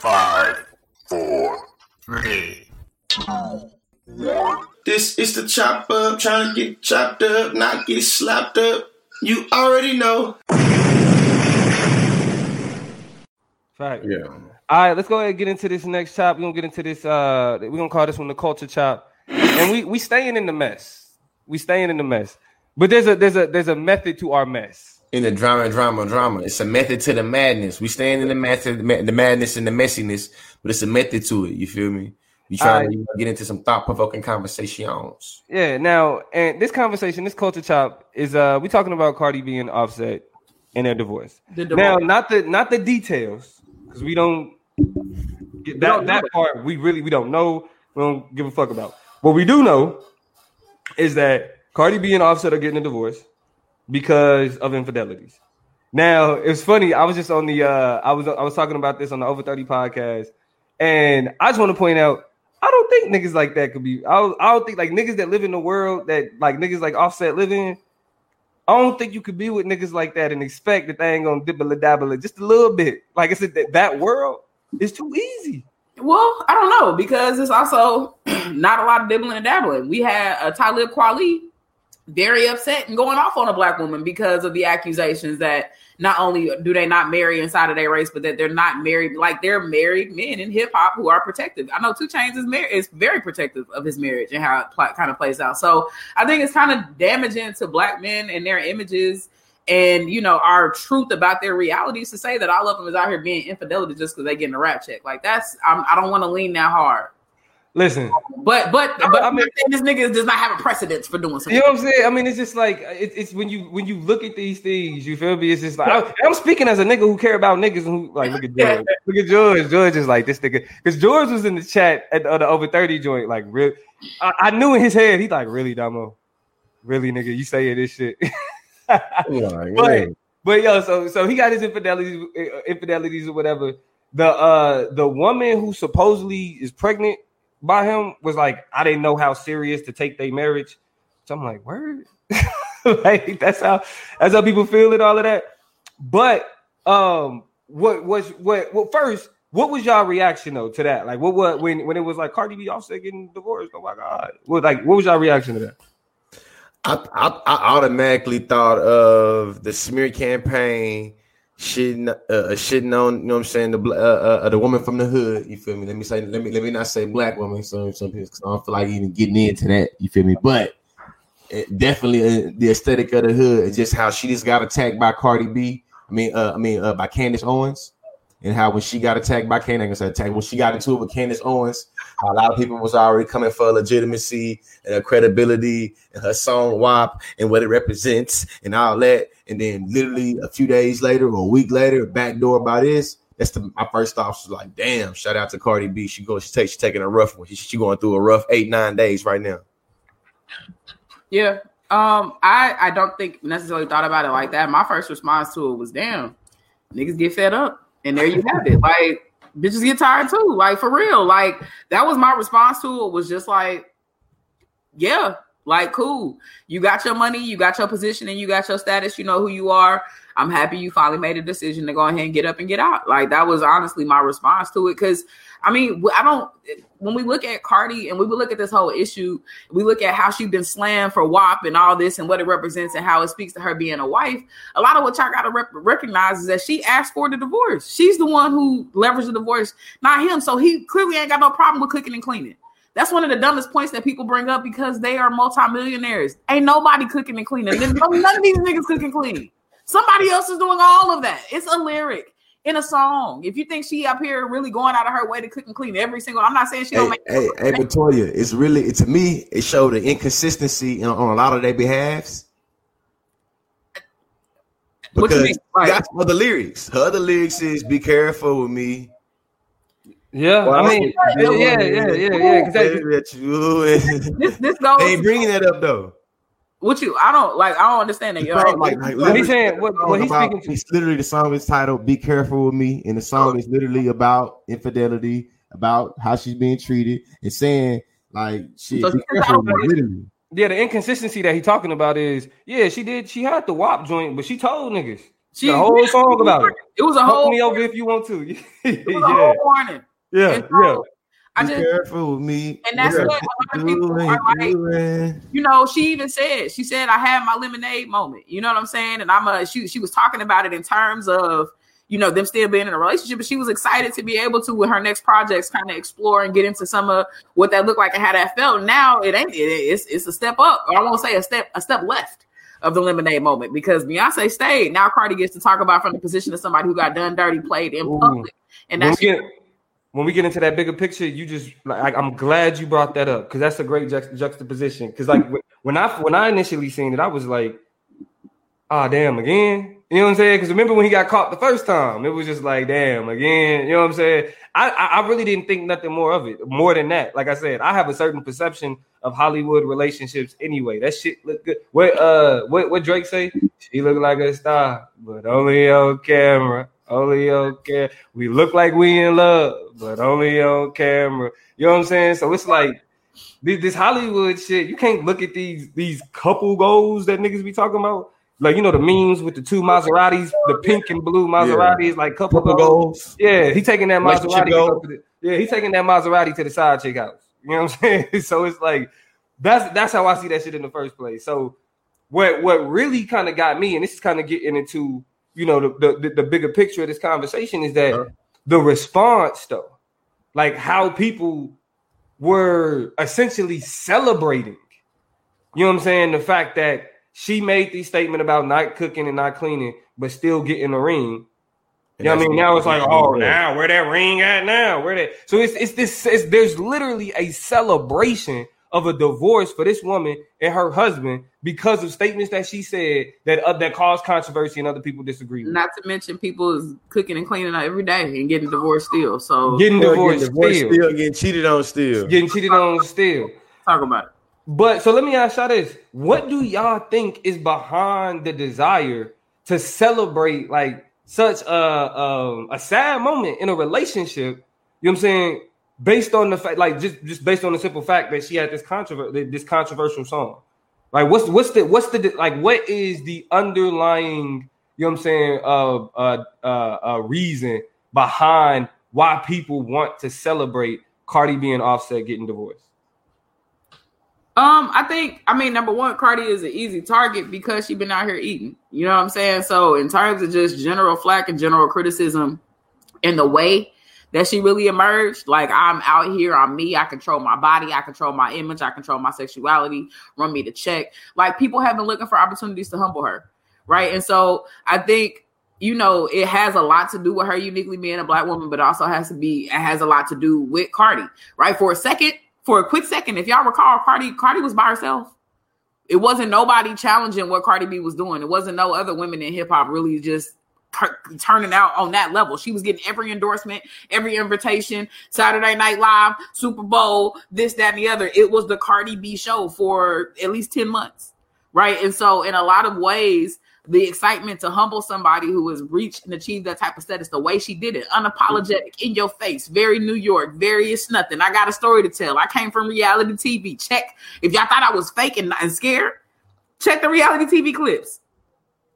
Five, four, three, two, one. This is the chop up, trying to get chopped up, not get slapped up. You already know. Fact. Yeah. All right, let's go ahead and get into this next chop. We're gonna get into this. Uh, we're gonna call this one the culture chop, and we we staying in the mess. We staying in the mess, but there's a there's a there's a method to our mess. In the drama, drama, drama. It's a method to the madness. We stand in the method, the madness and the messiness, but it's a method to it. You feel me? We try Alright. to you know, get into some thought provoking conversations. Yeah. Now, and this conversation, this culture chop is uh, we talking about Cardi B and Offset and their divorce. The Now, not the not the details because we don't get that don't know that it. part. We really we don't know. We don't give a fuck about. What we do know is that Cardi B and Offset are getting a divorce because of infidelities. Now it's funny. I was just on the uh, I was I was talking about this on the Over Thirty podcast, and I just want to point out. I don't think niggas like that could be. I don't, I don't think like niggas that live in the world that like niggas like Offset live in. I don't think you could be with niggas like that and expect that they ain't gonna dibble dabble just a little bit. Like I said, that, that world is too easy. Well, I don't know because it's also not a lot of dibbling and dabbling. We had a Talib Kweli very upset and going off on a black woman because of the accusations that not only do they not marry inside of their race, but that they're not married like they're married men in hip hop who are protective. I know 2 Chainz is is very protective of his marriage and how it pl- kind of plays out. So I think it's kind of damaging to black men and their images and you know our truth about their realities to say that all of them is out here being infidelity just because they getting a rap check. Like that's I'm, I don't want to lean that hard. Listen, But but but I'm not saying this nigga does not have a precedence for doing something. you know what I'm saying? I mean, it's just like it, it's when you when you look at these things, you feel me? It's just like I, I'm speaking as a nigga who care about niggas who like look at George, look at George. George is like this nigga because George was in the chat at the, the over thirty joint. Like, real, I, I knew in his head he's like, really, Damo, really, nigga, you saying this shit? Like, But, but yo, so so he got his infidelities, uh, infidelities or whatever. The uh the woman who supposedly is pregnant by him was like, I didn't know how serious to take their marriage. So I'm like, word, like that's how that's how people feel and all of that. But um, what was what? Well, first, what was y'all reaction though to that? Like, what what when when it was like Cardi B Offset getting divorced? Oh my god, what like what was y'all reaction to that? I, I I automatically thought of the smear campaign shitting uh, uh, shitting on you know what I'm saying the uh, uh, the woman from the hood. You feel me? Let me say let me let me not say black woman. So some people I don't feel like even getting into that. You feel me? But it, definitely uh, the aesthetic of the hood and just how she just got attacked by Cardi B. I mean, uh, I mean uh, by Candace Owens. And how when she got attacked by Candace, I gonna attacked, when she got into it with Candace Owens, a lot of people was already coming for her legitimacy and her credibility and her song WAP and what it represents and all that. And then literally a few days later or a week later, backdoor by this. That's the my first thought was like, damn, shout out to Cardi B. She take, she taking a rough one. She, she going through a rough eight, nine days right now. Yeah. Um, I I don't think necessarily thought about it like that. My first response to it was, "Damn, niggas get fed up," and there you have it. Like bitches get tired too. Like for real. Like that was my response to it. Was just like, yeah, like cool. You got your money, you got your position, and you got your status. You know who you are. I'm happy you finally made a decision to go ahead and get up and get out. Like that was honestly my response to it. Because I mean, I don't. When we look at Cardi and we look at this whole issue, we look at how she's been slammed for WAP and all this and what it represents and how it speaks to her being a wife. A lot of what y'all got to rep- recognize is that she asked for the divorce. She's the one who leveraged the divorce, not him. So he clearly ain't got no problem with cooking and cleaning. That's one of the dumbest points that people bring up because they are multimillionaires. Ain't nobody cooking and cleaning. None of these niggas cook and clean. Somebody else is doing all of that. It's a lyric in a song. If you think she up here really going out of her way to cook and clean every single, I'm not saying she don't make. hey, hey, Latoya, it's really it, to me. It showed the inconsistency in, on a lot of their behalves. What you Because mean? Like- that's other lyrics. Her other lyrics is "Be careful with me." Yeah, Well, I mean, yeah, yeah, yeah, yeah, yeah. 'cause that- Baby, that you- This this goes. they ain't bringing that up though. What you? I don't like. I don't understand that. It's Yo, not like- like, What he's saying, what, the what he's about- speaking to. It's literally the song is titled "Be Careful with Me," and the song is literally about infidelity, about how she's being treated, and saying like, "Shit, So be careful with me." Literally. Yeah, the inconsistency that he talking about is, yeah, she did, she had the WAP joint, but she told niggas. She got a whole song about it. It was a Fuck whole me over if you want to. it was a yeah, whole warning. Yeah, so, yeah. I Be careful with me. And that's Yeah. what a lot of people are like. doing. you know, she even said, she said, I had my lemonade moment. You know what I'm saying? And I'm a she she was talking about it in terms of, you know, them still being in a relationship, but she was excited to be able to with her next projects kind of explore and get into some of what that looked like and how that felt. Now it ain't it, it's it's a step up, or I won't say a step a step left of the lemonade moment because Beyonce stayed. Now Cardi gets to talk about from the position of somebody who got done dirty, played in Ooh. public. And When that's get, when we get into that bigger picture, you just like I'm glad you brought that up because that's a great juxt- juxtaposition. Because like when I when I initially seen it, I was like, ah, damn, again. You know what I'm saying? Because remember when he got caught the first time, it was just like, damn, again. You know what I'm saying? I, I I really didn't think nothing more of it. More than that, like I said, I have a certain perception of Hollywood relationships anyway. That shit look good. What uh what what Drake say? She look like a star, but only on camera. Only on camera. We look like we in love, but only on camera. You know what I'm saying? So it's like this, this Hollywood shit. You can't look at these these couple goals that niggas be talking about. Like you know the memes with the two Maseratis, the pink and blue Maseratis, like couple, Couple goals. goals. Yeah, he taking that Maserati. the- yeah, he taking that Maserati to the side chick house. You know what I'm saying? So it's like that's that's how I see that shit in the first place. So what what really kind of got me, and this is kind of getting into you know the, the the bigger picture of this conversation is that Sure. the response though, like how people were essentially celebrating. You know what I'm saying? The fact that she made the statement about not cooking and not cleaning, but still getting the ring. You know what I mean? Now it's like, oh, now where that ring at now? Where that? So it's it's this. It's, there's literally a celebration of a divorce for this woman and her husband because of statements that she said that uh, that caused controversy and other people disagree with. not to mention people is cooking and cleaning up every day and getting divorced still. So Getting divorced, getting divorced, still, still getting cheated on, still. getting cheated on, still. talk about it. But so let me ask y'all this: What do y'all think is behind the desire to celebrate like such a um, a sad moment in a relationship? You know what I'm saying? Based on the fact, like just just based on the simple fact that she had this controver- this controversial song. Like, what's what's the what's the like what is the underlying you know what I'm saying uh uh uh, uh reason behind why people want to celebrate Cardi B and Offset getting divorced? Um, I think I mean number one, Cardi is an easy target because she's been out here eating. You know what I'm saying? So in terms of just general flack and general criticism in the way that she really emerged, like I'm out here, I'm me, I control my body, I control my image, I control my sexuality, run me to check. Like people have been looking for opportunities to humble her, right? And so I think you know, it has a lot to do with her uniquely being a black woman, but also has to be it has a lot to do with Cardi, right? For a second, for a quick second, if y'all recall, Cardi Cardi was by herself. It wasn't nobody challenging what Cardi B was doing. It wasn't no other women in hip hop really just tur- turning out on that level. She was getting every endorsement, every invitation, Saturday Night Live, Super Bowl, this, that, and the other. It was the Cardi B show for at least 10 months. Right. And so, in a lot of ways, the excitement to humble somebody who has reached and achieved that type of status, the way she did it, unapologetic, in your face, very New York, very it's nothing. I got a story to tell. I came from reality TV. Check if y'all thought I was fake and, and scared, check the reality TV clips.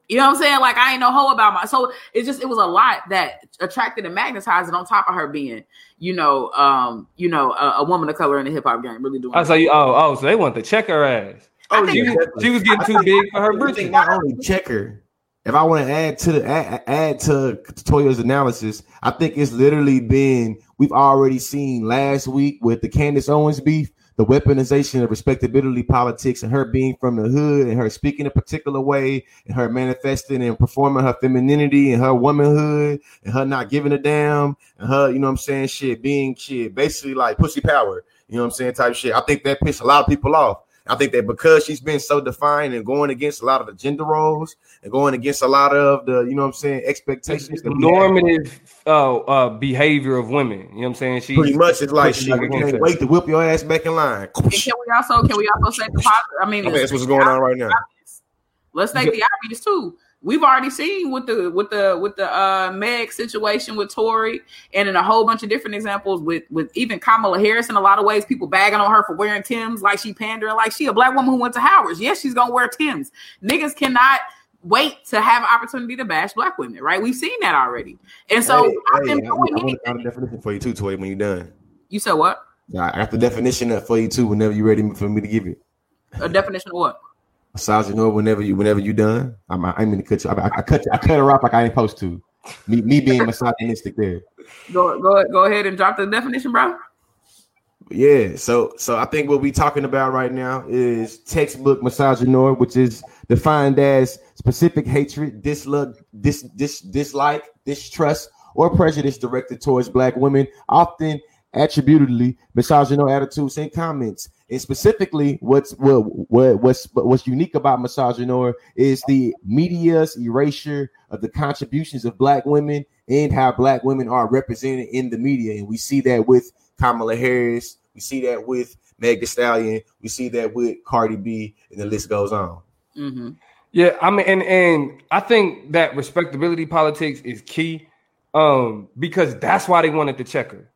You know what I'm saying? Like I ain't no hoe about my. So it just it was a lot that attracted and magnetized it. On top of her being, you know, um, you know, a, a woman of color in the hip hop game, really doing. I was like, oh, oh, so they want to check her ass. Oh, She was, she was getting too big for her I britches. not only checker. If I want to add to the add, add to Toya's analysis, I think it's literally been we've already seen last week with the Candace Owens beef, the weaponization of respectability politics, and her being from the hood and her speaking a particular way, and her manifesting and performing her femininity and her womanhood, and her not giving a damn, and her, you know what I'm saying, shit, being shit, basically like pussy power, you know what I'm saying, type shit. I think that pissed a lot of people off. I think that because she's been so defined and going against a lot of the gender roles and going against a lot of the, you know what I'm saying, expectations. that we have, normative uh, uh, behavior of women. You know what I'm saying? She Pretty much, it's like Pushing shit. back can't wait to whip your ass back in line. And can we also can we also say the positive? I mean, I mean, that's what's going on right now. Let's take the obvious too. We've already seen with the with the with the uh Meg situation with Tory and in a whole bunch of different examples with with even Kamala Harris in a lot of ways, people bagging on her for wearing Tim's like she pandering, like she a black woman who went to Howard's. Yes, she's gonna wear Tim's. Niggas cannot wait to have an opportunity to bash black women, right? We've seen that already. And so hey, I've hey, been I, doing I want a definition for you too, Toy, when you're done. You said what? Yeah, I got the definition for you too. Whenever you're ready for me to give it, A definition of what? Misogynoir. Whenever you, whenever you done, I'm, I ain't mean to cut you. I, I, I cut, you, I cut her off like I ain't supposed to. Me, me being misogynistic there. Go go go ahead and drop the definition, bro. Yeah, so so I think what we're talking about right now is textbook misogynoir, which is defined as specific hatred, dislike, dis, dis, dislike, distrust, or prejudice directed towards black women, often attributedly misogynoir attitudes and comments. And specifically, what's what, what what's what's unique about misogynoir is the media's erasure of the contributions of black women and how black women are represented in the media, and we see that with Kamala Harris. We see that with Meg Thee Stallion. We see that with Cardi B, and the list goes on. Mm-hmm. Yeah, I mean, and and I think that respectability politics is key, um, because that's why they wanted the checker.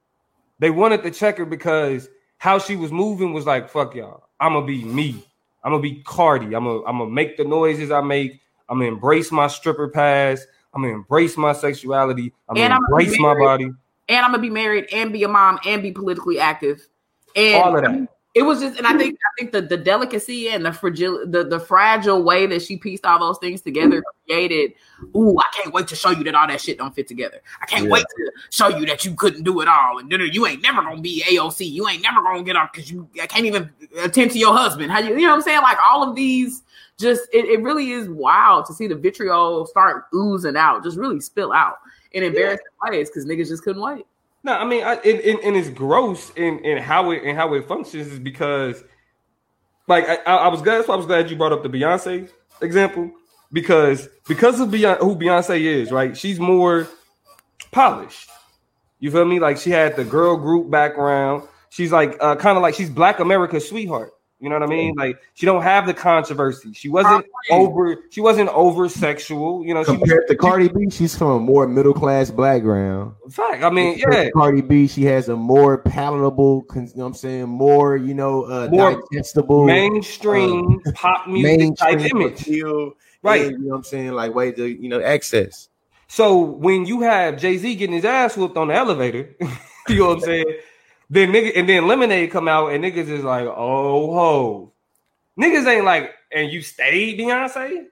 They wanted the checker because how she was moving was like, "Fuck y'all, I'm gonna be me. I'm gonna be Cardi. I'm gonna I'm gonna make the noises I make. I'm gonna embrace my stripper past. I'm gonna embrace my sexuality. I'm And gonna I'm gonna embrace my body. And I'm gonna be married and be a mom and be politically active. And All of that. It was just, and I think I think the, the delicacy and the fragile the, the fragile way that she pieced all those things together created. Ooh, I can't wait to show you that all that shit don't fit together. I can't Yeah. wait to show you that you couldn't do it all, and then you ain't never gonna be AOC. You ain't never gonna get up because you I can't even attend to your husband. How you you know what I'm saying? Like all of these, just it, it really is wild to see the vitriol start oozing out, just really spill out in embarrassing ways because niggas just couldn't wait. No, I mean, I, and, and, and it's gross in, in how it and how it functions is because, like, I, I was glad. That's why I was glad you brought up the Beyonce example because because of Beyonce, who Beyonce is, right? She's more polished. You feel me? Like she had the girl group background. She's like uh, kind of like she's Black America's sweetheart. You know what I mean? Like she don't have the controversy. She wasn't over. She wasn't over sexual. You know, she was Compared to Cardi B, she's from a more middle class background. fact. I mean, Compared yeah. to Cardi B, she has a more palatable, con- you know what I'm saying, more, you know, uh, More digestible, mainstream pop music type uh, mainstream image. appeal, Right. and, you know what I'm saying, like way to, you know, access. So when you have Jay Z getting his ass whooped on the elevator, you know what I'm saying? Then nigga and then Lemonade come out and niggas is like, oh ho, niggas ain't like, and you stayed Beyonce.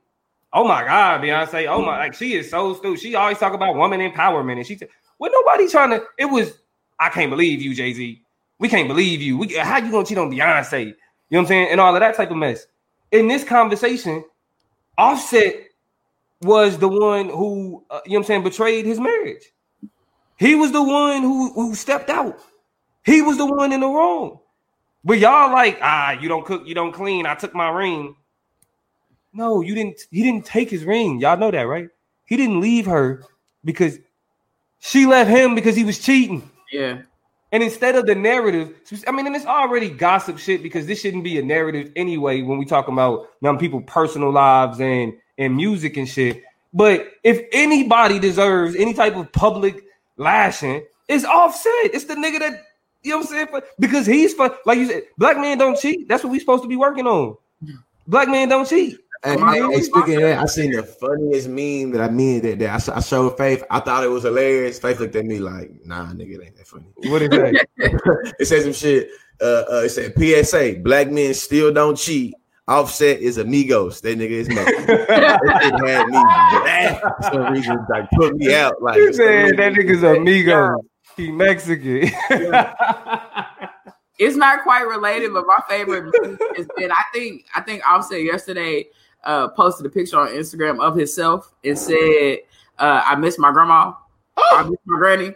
Oh my god, Beyonce. Oh my, like she is so stupid. She always talk about woman empowerment, and she said, well, nobody trying to. It was, I can't believe you, Jay Z. We can't believe you. We how you gonna cheat on Beyonce? You know what I'm saying? And all of that type of mess. In this conversation, Offset was the one who, uh, you know what I'm saying, betrayed his marriage. He was the one who who stepped out. He was the one in the wrong. But y'all like, ah, you don't cook, you don't clean. I took my ring. No, you didn't. He didn't take his ring. Y'all know that, right? He didn't leave her because she left him because he was cheating. Yeah. And instead of the narrative, I mean, and it's already gossip shit because this shouldn't be a narrative anyway when we talk about young people' personal lives and and music and shit. But if anybody deserves any type of public lashing, it's offset. It's the nigga that you know what I'm saying? For- Because he's for like you said, black men don't cheat. That's what we supposed to be working on. Black men don't cheat. And, Come on, and- and speaking of that, I seen the funniest meme that I mean that, that I, sh- I showed Faith. I thought it was hilarious. Faith looked at me like, "Nah, nigga, it ain't that funny." What is that? it said some shit. Uh, uh, it said PSA: Black men still don't cheat. Offset is amigos. That nigga is Mexican. that shit had me for some reason. Like put me out. Like you said that nigga's amigo. He Mexican. it's not quite related, but my favorite has been I think I think Offset yesterday uh posted a picture on Instagram of himself and said, uh, I miss my grandma. I miss my granny.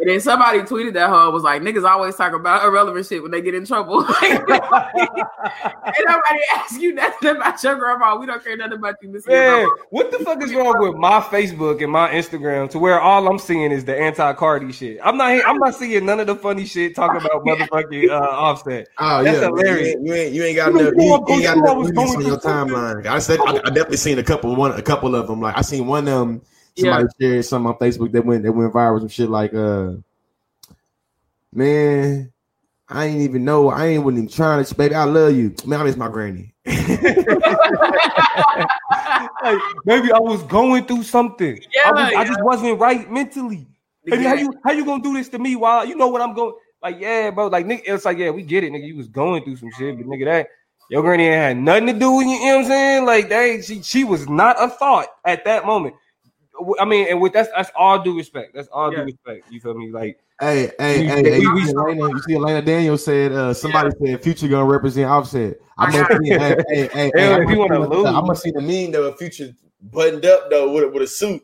And then somebody tweeted that her was like, niggas always talk about irrelevant shit when they get in trouble. and nobody asks you nothing about your grandma. We don't care nothing about you missing your Man, what the fuck is wrong with my Facebook and my Instagram to where all I'm seeing is the anti-Cardi shit? I'm not I'm not seeing none of the funny shit talking about motherfucking uh, Offset. Oh That's yeah, hilarious. You ain't, you ain't, got You enough. know You, what you ain't got I enough movies on your timeline. I said I, I definitely seen a couple one a couple of them. Like I seen one of them. Somebody shared something on Facebook that went that went viral. Some shit like, uh, man, I ain't even know. I ain't even trying to. Baby, I love you. Man, I miss my granny. like maybe I was going through something. Yeah, I, was, I just wasn't right mentally. And how you how you gonna do this to me while you know what I'm going? Like, yeah, bro. Like, nigga, it's like, yeah, we get it, nigga. You was going through some shit, but nigga, that your granny ain't had nothing to do with you. You know what I'm saying? Like, they she she was not a thought at that moment. I mean, and with that's that's all due respect. That's all Yeah. due respect. You feel me? Like, Hey, hey, We- hey, we- hey, you we- see Elena, you see Elena Daniels said uh somebody said future gonna represent offset. I'm gonna see, hey, hey, hey, hey, Hell, I'm gonna wanna lose. I'm gonna see the meme though, future buttoned up though with a, with a suit,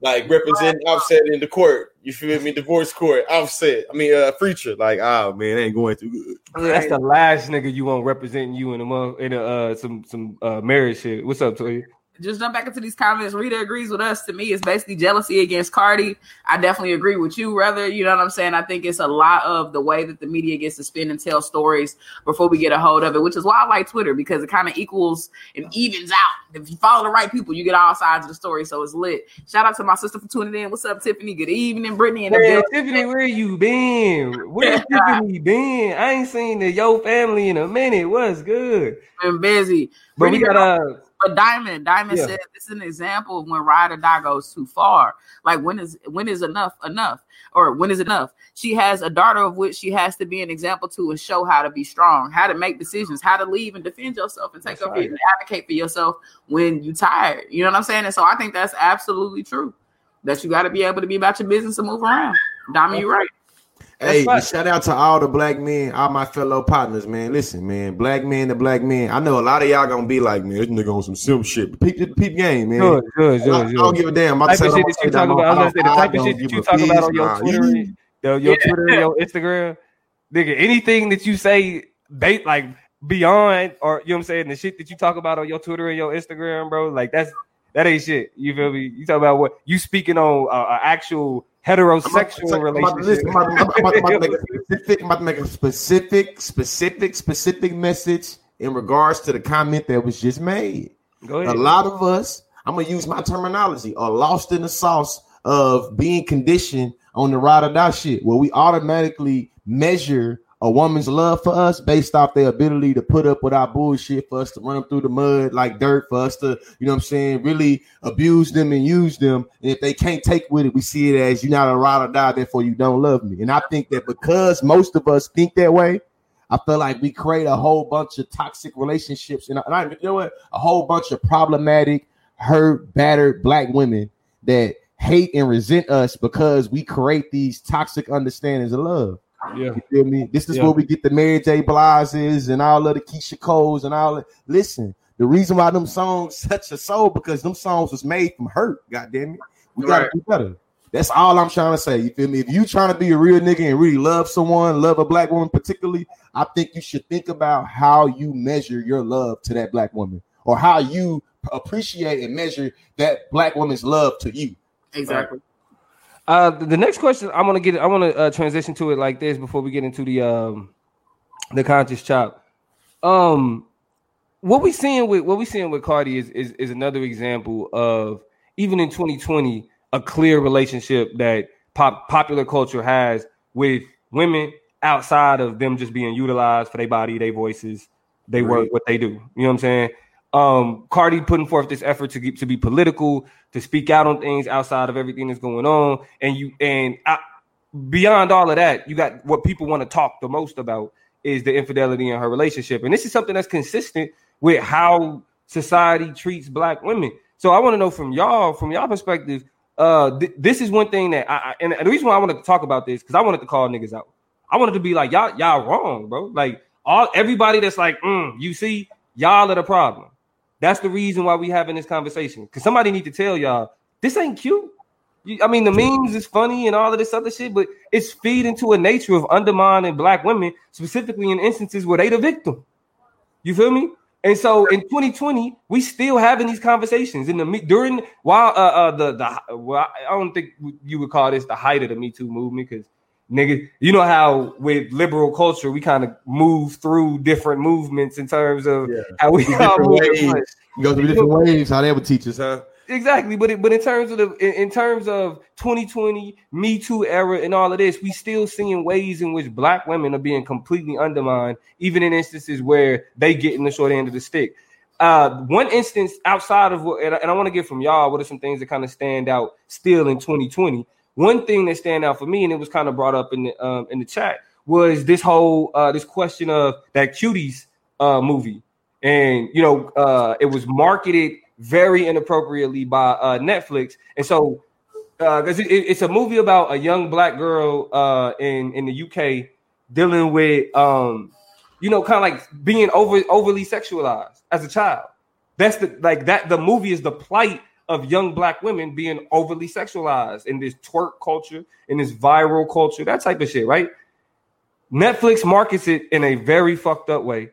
like representing offset in the court. You feel me? Divorce court, offset. I mean, uh, future. Like, oh man, ain't going too good. that's the last nigga you want representing you in a month in a uh, some some uh, marriage shit. What's up, Toya? Just jump back into these comments. Rita agrees with us. To me, it's basically jealousy against Cardi. I definitely agree with you, rather. You know what I'm saying? I think it's a lot of the way that the media gets to spin and tell stories before we get a hold of it, which is why I like Twitter because it kind of equals and evens out. If you follow the right people, you get all sides of the story. So it's lit. Shout out to my sister for tuning in. What's up, Tiffany? Good evening, Brittany. And building. Tiffany, where you been? Where Tiffany been? I ain't seen the Yo family in a minute. What's good? been busy. But we Brittany, got uh But Diamond, Diamond Yeah. said this is an example of when ride or die goes too far. Like when is when is enough enough, or when is enough? She has a daughter of which she has to be an example to and show how to be strong, how to make decisions, how to leave and defend yourself and take That's up right. and advocate for yourself when you tired. You know what I'm saying? And so I think that's absolutely true. That you got to be able to be about your business and move around. Diamond, you're right. Hey, right. shout out to all the black men, all my fellow partners, man. Listen, man, black men to black men. I know a lot of y'all gonna be like, man, this nigga on some simp shit. Peep, peep game, man. good, good, I, good, I good. don't give a damn. I'm type of shit that you talk about. I was gonna say the type of shit that you talk about on your Twitter, and- your, your Twitter, your Instagram, nigga. Anything that you say, they like beyond, or you know what I'm saying, the shit that you talk about on your Twitter and your Instagram, bro. Like that's that ain't shit. You feel me? You talk about what you speaking on uh, actual heterosexual I'm relationship. I'm about to- I'm about to- I'm about to make a specific- I'm about to make a specific, specific, specific message in regards to the comment that was just made. Go A lot of us, I'm gonna use my terminology, are lost in the sauce of being conditioned on the ride or die shit, where we automatically measure a woman's love for us based off their ability to put up with our bullshit, for us to run them through the mud like dirt, for us to, you know what I'm saying, really abuse them and use them. And if they can't take with it, we see it as you're not a ride or die, therefore you don't love me. And I think that because most of us think that way, I feel like we create a whole bunch of toxic relationships, and I, you know what, a whole bunch of problematic, hurt, battered black women that hate and resent us because we create these toxic understandings of love. Yeah. You feel me? This is Yeah. where we get the Mary J. Blige's and all of the Keyshia Coles and all. That. Listen, the reason why them songs touch a soul because them songs was made from hurt. God damn it, we gotta Right. do better. That's all I'm trying to say. You feel me? If you trying to be a real nigga and really love someone, love a black woman particularly, I think you should think about how you measure your love to that black woman, or how you appreciate and measure that black woman's love to you. Exactly. Uh, the next question I want to get, I want to uh, transition to it like this before we get into the um, the conscious chop. Um, what we seeing with what we seeing with Cardi is is is another example of even in 2020 a clear relationship that pop popular culture has with women outside of them just being utilized for their body, their voices, they work, what they do. You know what I'm saying? Um, Cardi putting forth this effort to get to be political, to speak out on things outside of everything that's going on, and you and I, beyond all of that, you got what people want to talk the most about is the infidelity in her relationship, and this is something that's consistent with how society treats black women. So I want to know from y'all, from y'all perspective, uh, th- this is one thing that I, I and the reason why I wanted to talk about this because I wanted to call niggas out. I wanted to be like y'all, y'all wrong, bro. Like all everybody that's like, mm, you see, y'all are the problem. That's the reason why we having this conversation. Because somebody need to tell y'all this ain't cute. You, I mean, the memes is funny and all of this other shit, but it's feeding to a nature of undermining black women, specifically in instances where they the victim. You feel me? And so in 2020, we still having these conversations in the during while uh, uh the the well, I don't think you would call this the height of the Me Too movement because nigga, you know how with liberal culture we kind of move through different movements in terms of Yeah. how we all move. You go through different waves. How they would teach us, huh? Exactly, but it, but in terms of the in, in terms of 2020 Me Too era and all of this, we still seeing ways in which black women are being completely undermined, even in instances where they get in the short end of the stick. uh, one instance outside of what, and I, and I want to get from y'all, what are some things that kind of stand out still in 2020? One thing that stand out for me, and it was kind of brought up in the um, in the chat, was this whole uh, this question of that cuties uh, movie, and you know, uh, it was marketed very inappropriately by uh, Netflix, and so because it, it's a movie about a young black girl uh, in in the UK dealing with um, you know, kind of like being over overly sexualized as a child. That's the like that. The movie is the plight of young black women being overly sexualized in this twerk culture, in this viral culture, that type of shit, right? Netflix markets it in a very fucked up way.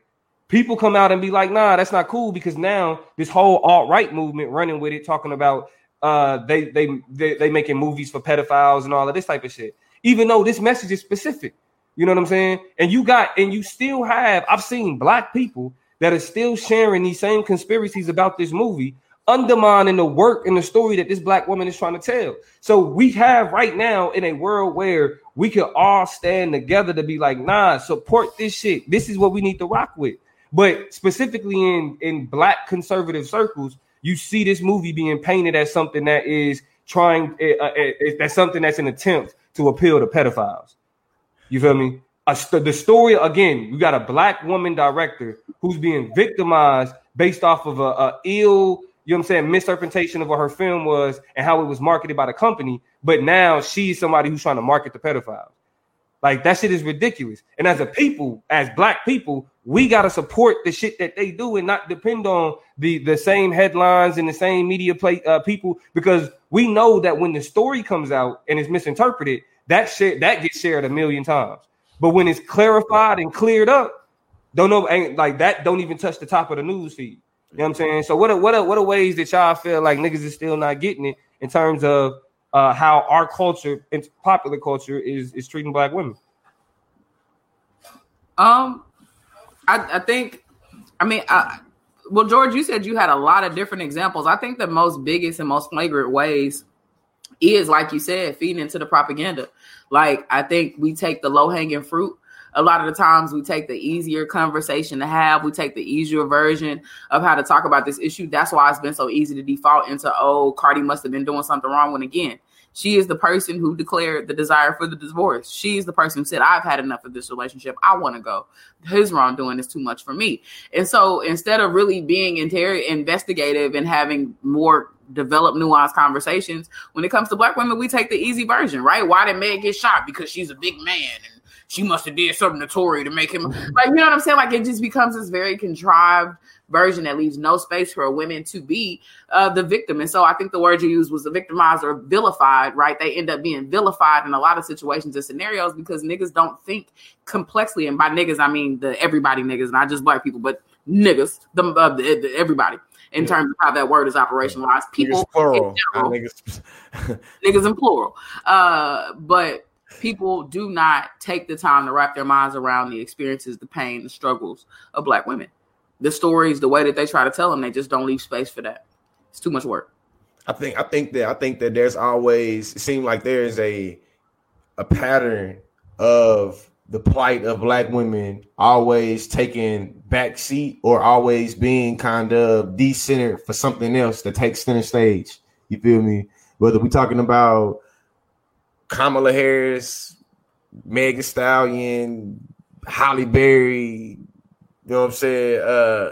People come out and be like, nah, that's not cool because now this whole alt-right movement running with it, talking about uh they they they, they making movies for pedophiles and all of this type of shit. Even though this message is specific. You know what I'm saying? And you got and you still have I've seen black people that are still sharing these same conspiracies about this movie undermining the work and the story that this black woman is trying to tell. So we have right now in a world where we can all stand together to be like, nah, support this shit. This is what we need to rock with. But specifically in in black conservative circles, you see this movie being painted as something that is trying uh, uh, that's something that's an attempt to appeal to pedophiles. You feel me? St- the story again, you got a black woman director who's being victimized based off of a, a ill you know what I'm saying, misinterpretation of what her film was and how it was marketed by the company. But now she's somebody who's trying to market the pedophiles. Like that shit is ridiculous. And as a people, as black people, we gotta support the shit that they do and not depend on the the same headlines and the same media play uh, people because we know that when the story comes out and is misinterpreted, that shit that gets shared a million times. But when it's clarified and cleared up, don't know ain't like that. Don't even touch the top of the news feed. You know what I'm saying? So what are, what are, what are ways that y'all feel like niggas is still not getting it in terms of uh, how our culture and popular culture is is treating black women? Um, I, I think, I mean, I, well, George, you said you had a lot of different examples. I think the most biggest and most flagrant ways is, like you said, feeding into the propaganda. Like I think we take the low hanging fruit a lot of the times we take the easier conversation to have we take the easier version of how to talk about this issue that's why it's been so easy to default into oh cardi must have been doing something wrong when again she is the person who declared the desire for the divorce. She is the person who said, I've had enough of this relationship. I want to go. His wrongdoing is too much for me. And so instead of really being inter- investigative and having more developed, nuanced conversations, when it comes to black women, we take the easy version, right? Why did Meg get shot? Because she's a big man and she must have did something to Tory to make him like you know what I'm saying? Like it just becomes this very contrived version that leaves no space for a women to be uh, the victim. And so I think the word you used was the victimized or vilified, right? They end up being vilified in a lot of situations and scenarios because niggas don't think complexly. And by niggas, I mean the everybody niggas, not just black people, but niggas, the, uh, the, the everybody in yeah. terms of how that word is operationalized. People niggas plural, in general, niggas. niggas in plural. Uh, but people do not take the time to wrap their minds around the experiences, the pain, the struggles of black women. The stories, the way that they try to tell them, they just don't leave space for that. It's too much work. I think I think that I think that there's always it seems like there's a a pattern of the plight of black women always taking back seat or always being kind of decentered for something else that takes center stage. You feel me? Whether we're talking about Kamala Harris, Megan Stallion, Halle Berry, you know what I'm saying? Uh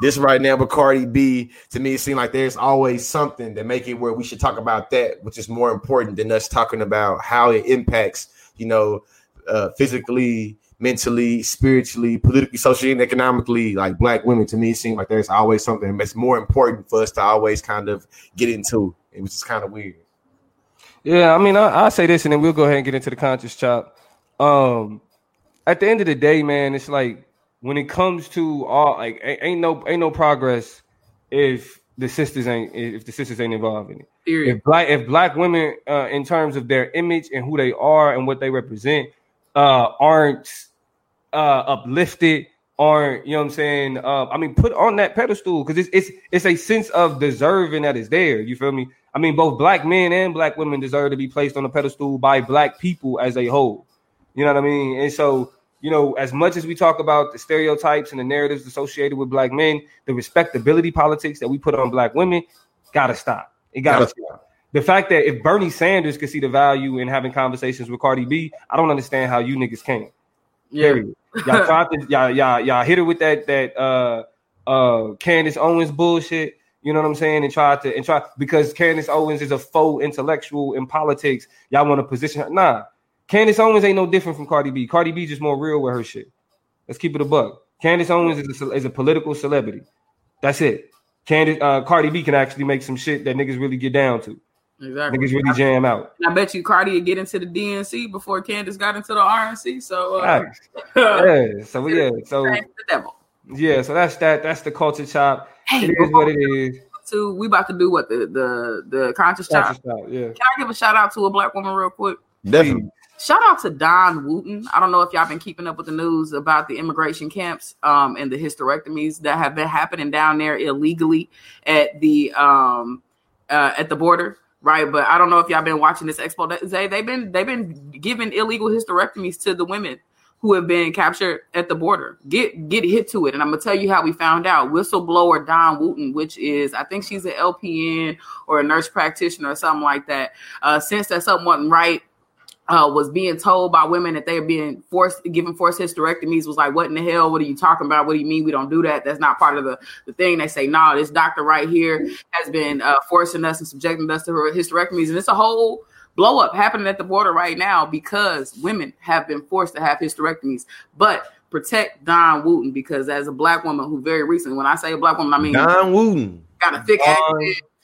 this right now with Cardi B, to me, it seems like there's always something to make it where we should talk about that, which is more important than us talking about how it impacts, you know, uh, physically, mentally, spiritually, politically, socially, and economically, like black women. To me, it seems like there's always something that's more important for us to always kind of get into, which is kind of weird. Yeah, I mean, I, I say this, and then we'll go ahead and get into the conscious chop. Um, at the end of the day, man, it's like when it comes to all like ain't no ain't no progress if the sisters ain't if the sisters ain't involved in it. Period. If black if black women uh, in terms of their image and who they are and what they represent uh, aren't uh, uplifted, aren't you know what I'm saying? Uh, I mean, put on that pedestal because it's it's it's a sense of deserving that is there. You feel me? I mean, both black men and black women deserve to be placed on a pedestal by black people as a whole. You know what I mean? And so you know, as much as we talk about the stereotypes and the narratives associated with black men, the respectability politics that we put on black women gotta stop. It gotta, gotta stop. The fact that if Bernie Sanders could see the value in having conversations with Cardi B, I don't understand how you niggas can't. Yeah. Y'all tried to y'all y'all y'all hit her with that that uh uh Candace Owens bullshit. You know what I'm saying? And try to and try because Candace Owens is a faux intellectual in politics. Y'all want to position her. Nah, Candace Owens ain't no different from Cardi B. Cardi B just more real with her shit. Let's keep it a buck. Candace Owens is a, is a political celebrity. That's it. Candace uh, Cardi B can actually make some shit that niggas really get down to. Exactly. Niggas really jam out. I bet you Cardi would get into the DNC before Candace got into the RNC. So uh, yeah, so yeah, so the devil. Yeah, so that's that. That's the culture chop. Hey, it is what it is. To we about to do what the the the conscious, conscious chop. chop. Yeah. Can I give a shout out to a black woman real quick? Definitely. Shout out to Dawn Wooten. I don't know if y'all been keeping up with the news about the immigration camps um, and the hysterectomies that have been happening down there illegally at the um, uh, at the border right? But I don't know if y'all been watching this expo. They they've been they've been giving illegal hysterectomies to the women who have been captured at the border. Get get hit to it, and I'm gonna tell you how we found out. Whistleblower Dawn Wooten, which is I think she's an LPN or a nurse practitioner or something like that. Uh, since that something wasn't right uh, was being told by women that they're being forced given forced hysterectomies was like, what in the hell? What are you talking about? What do you mean we don't do that? That's not part of the, the thing. They say, no, nah, this doctor right here has been uh, forcing us and subjecting us to her hysterectomies. And it's a whole blow up happening at the border right now because women have been forced to have hysterectomies. But protect Dawn Wooten because as a black woman who very recently, when I say a black woman, I mean Dawn Wooten got a thick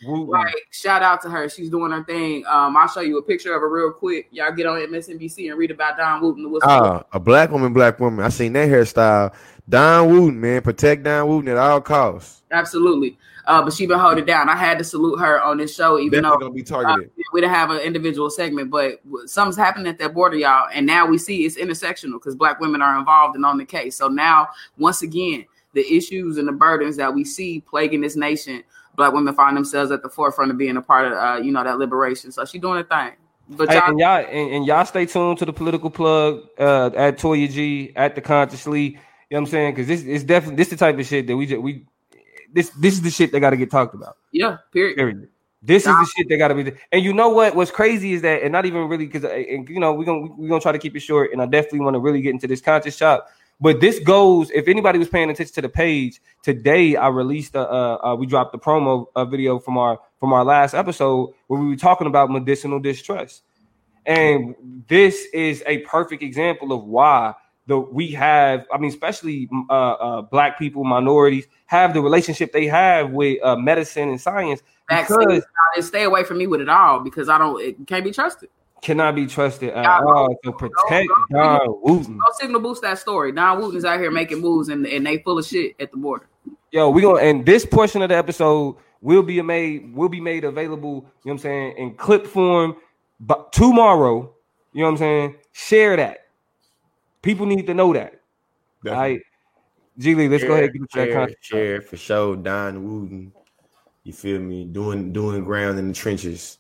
Right. Shout out to her. She's doing her thing. Um, I'll show you a picture of her real quick. Y'all get on MSNBC and read about Dawn Wooten. Ah, a black woman, black woman. I seen that hairstyle. Dawn Wooten, man. Protect Dawn Wooten at all costs. Absolutely. Uh, but she been holding down. I had to salute her on this show, even Definitely though gonna be targeted. Uh, we didn't have an individual segment, but something's happening at that border, y'all. And now we see it's intersectional because black women are involved and on the case. So now, once again, the issues and the burdens that we see plaguing this nation black women find themselves at the forefront of being a part of uh, you know that liberation. So she doing a thing. But y'all, and y'all and, and, y'all stay tuned to the political plug uh, at Toya G at the consciously. You know what I'm saying? Because this is definitely this the type of shit that we just we this this is the shit that got to get talked about. Yeah. Period. period. This is the shit that got to be. And you know what? What's crazy is that, and not even really because, and you know, we're gonna we're gonna try to keep it short. And I definitely want to really get into this conscious chop but this goes. If anybody was paying attention to the page today, I released a. Uh, uh, we dropped the promo uh, video from our from our last episode where we were talking about medicinal distress, and this is a perfect example of why the we have. I mean, especially uh, uh, black people, minorities have the relationship they have with uh, medicine and science. Because stay away from me with it all because I don't. It can't be trusted cannot be trusted at all to protect Dawn Wooten. Go signal boost that story. Dawn Wooten is out here making moves and, and they full of shit at the border. Yo, we gonna and this portion of the episode will be made will be made available, you know what I'm saying, in clip form but tomorrow. You know what I'm saying? Share that. People need to know that. Definitely. All right. G Lee, let's share, go ahead and get share, that Share for sure, Dawn Wooten. You feel me? Doing doing ground in the trenches.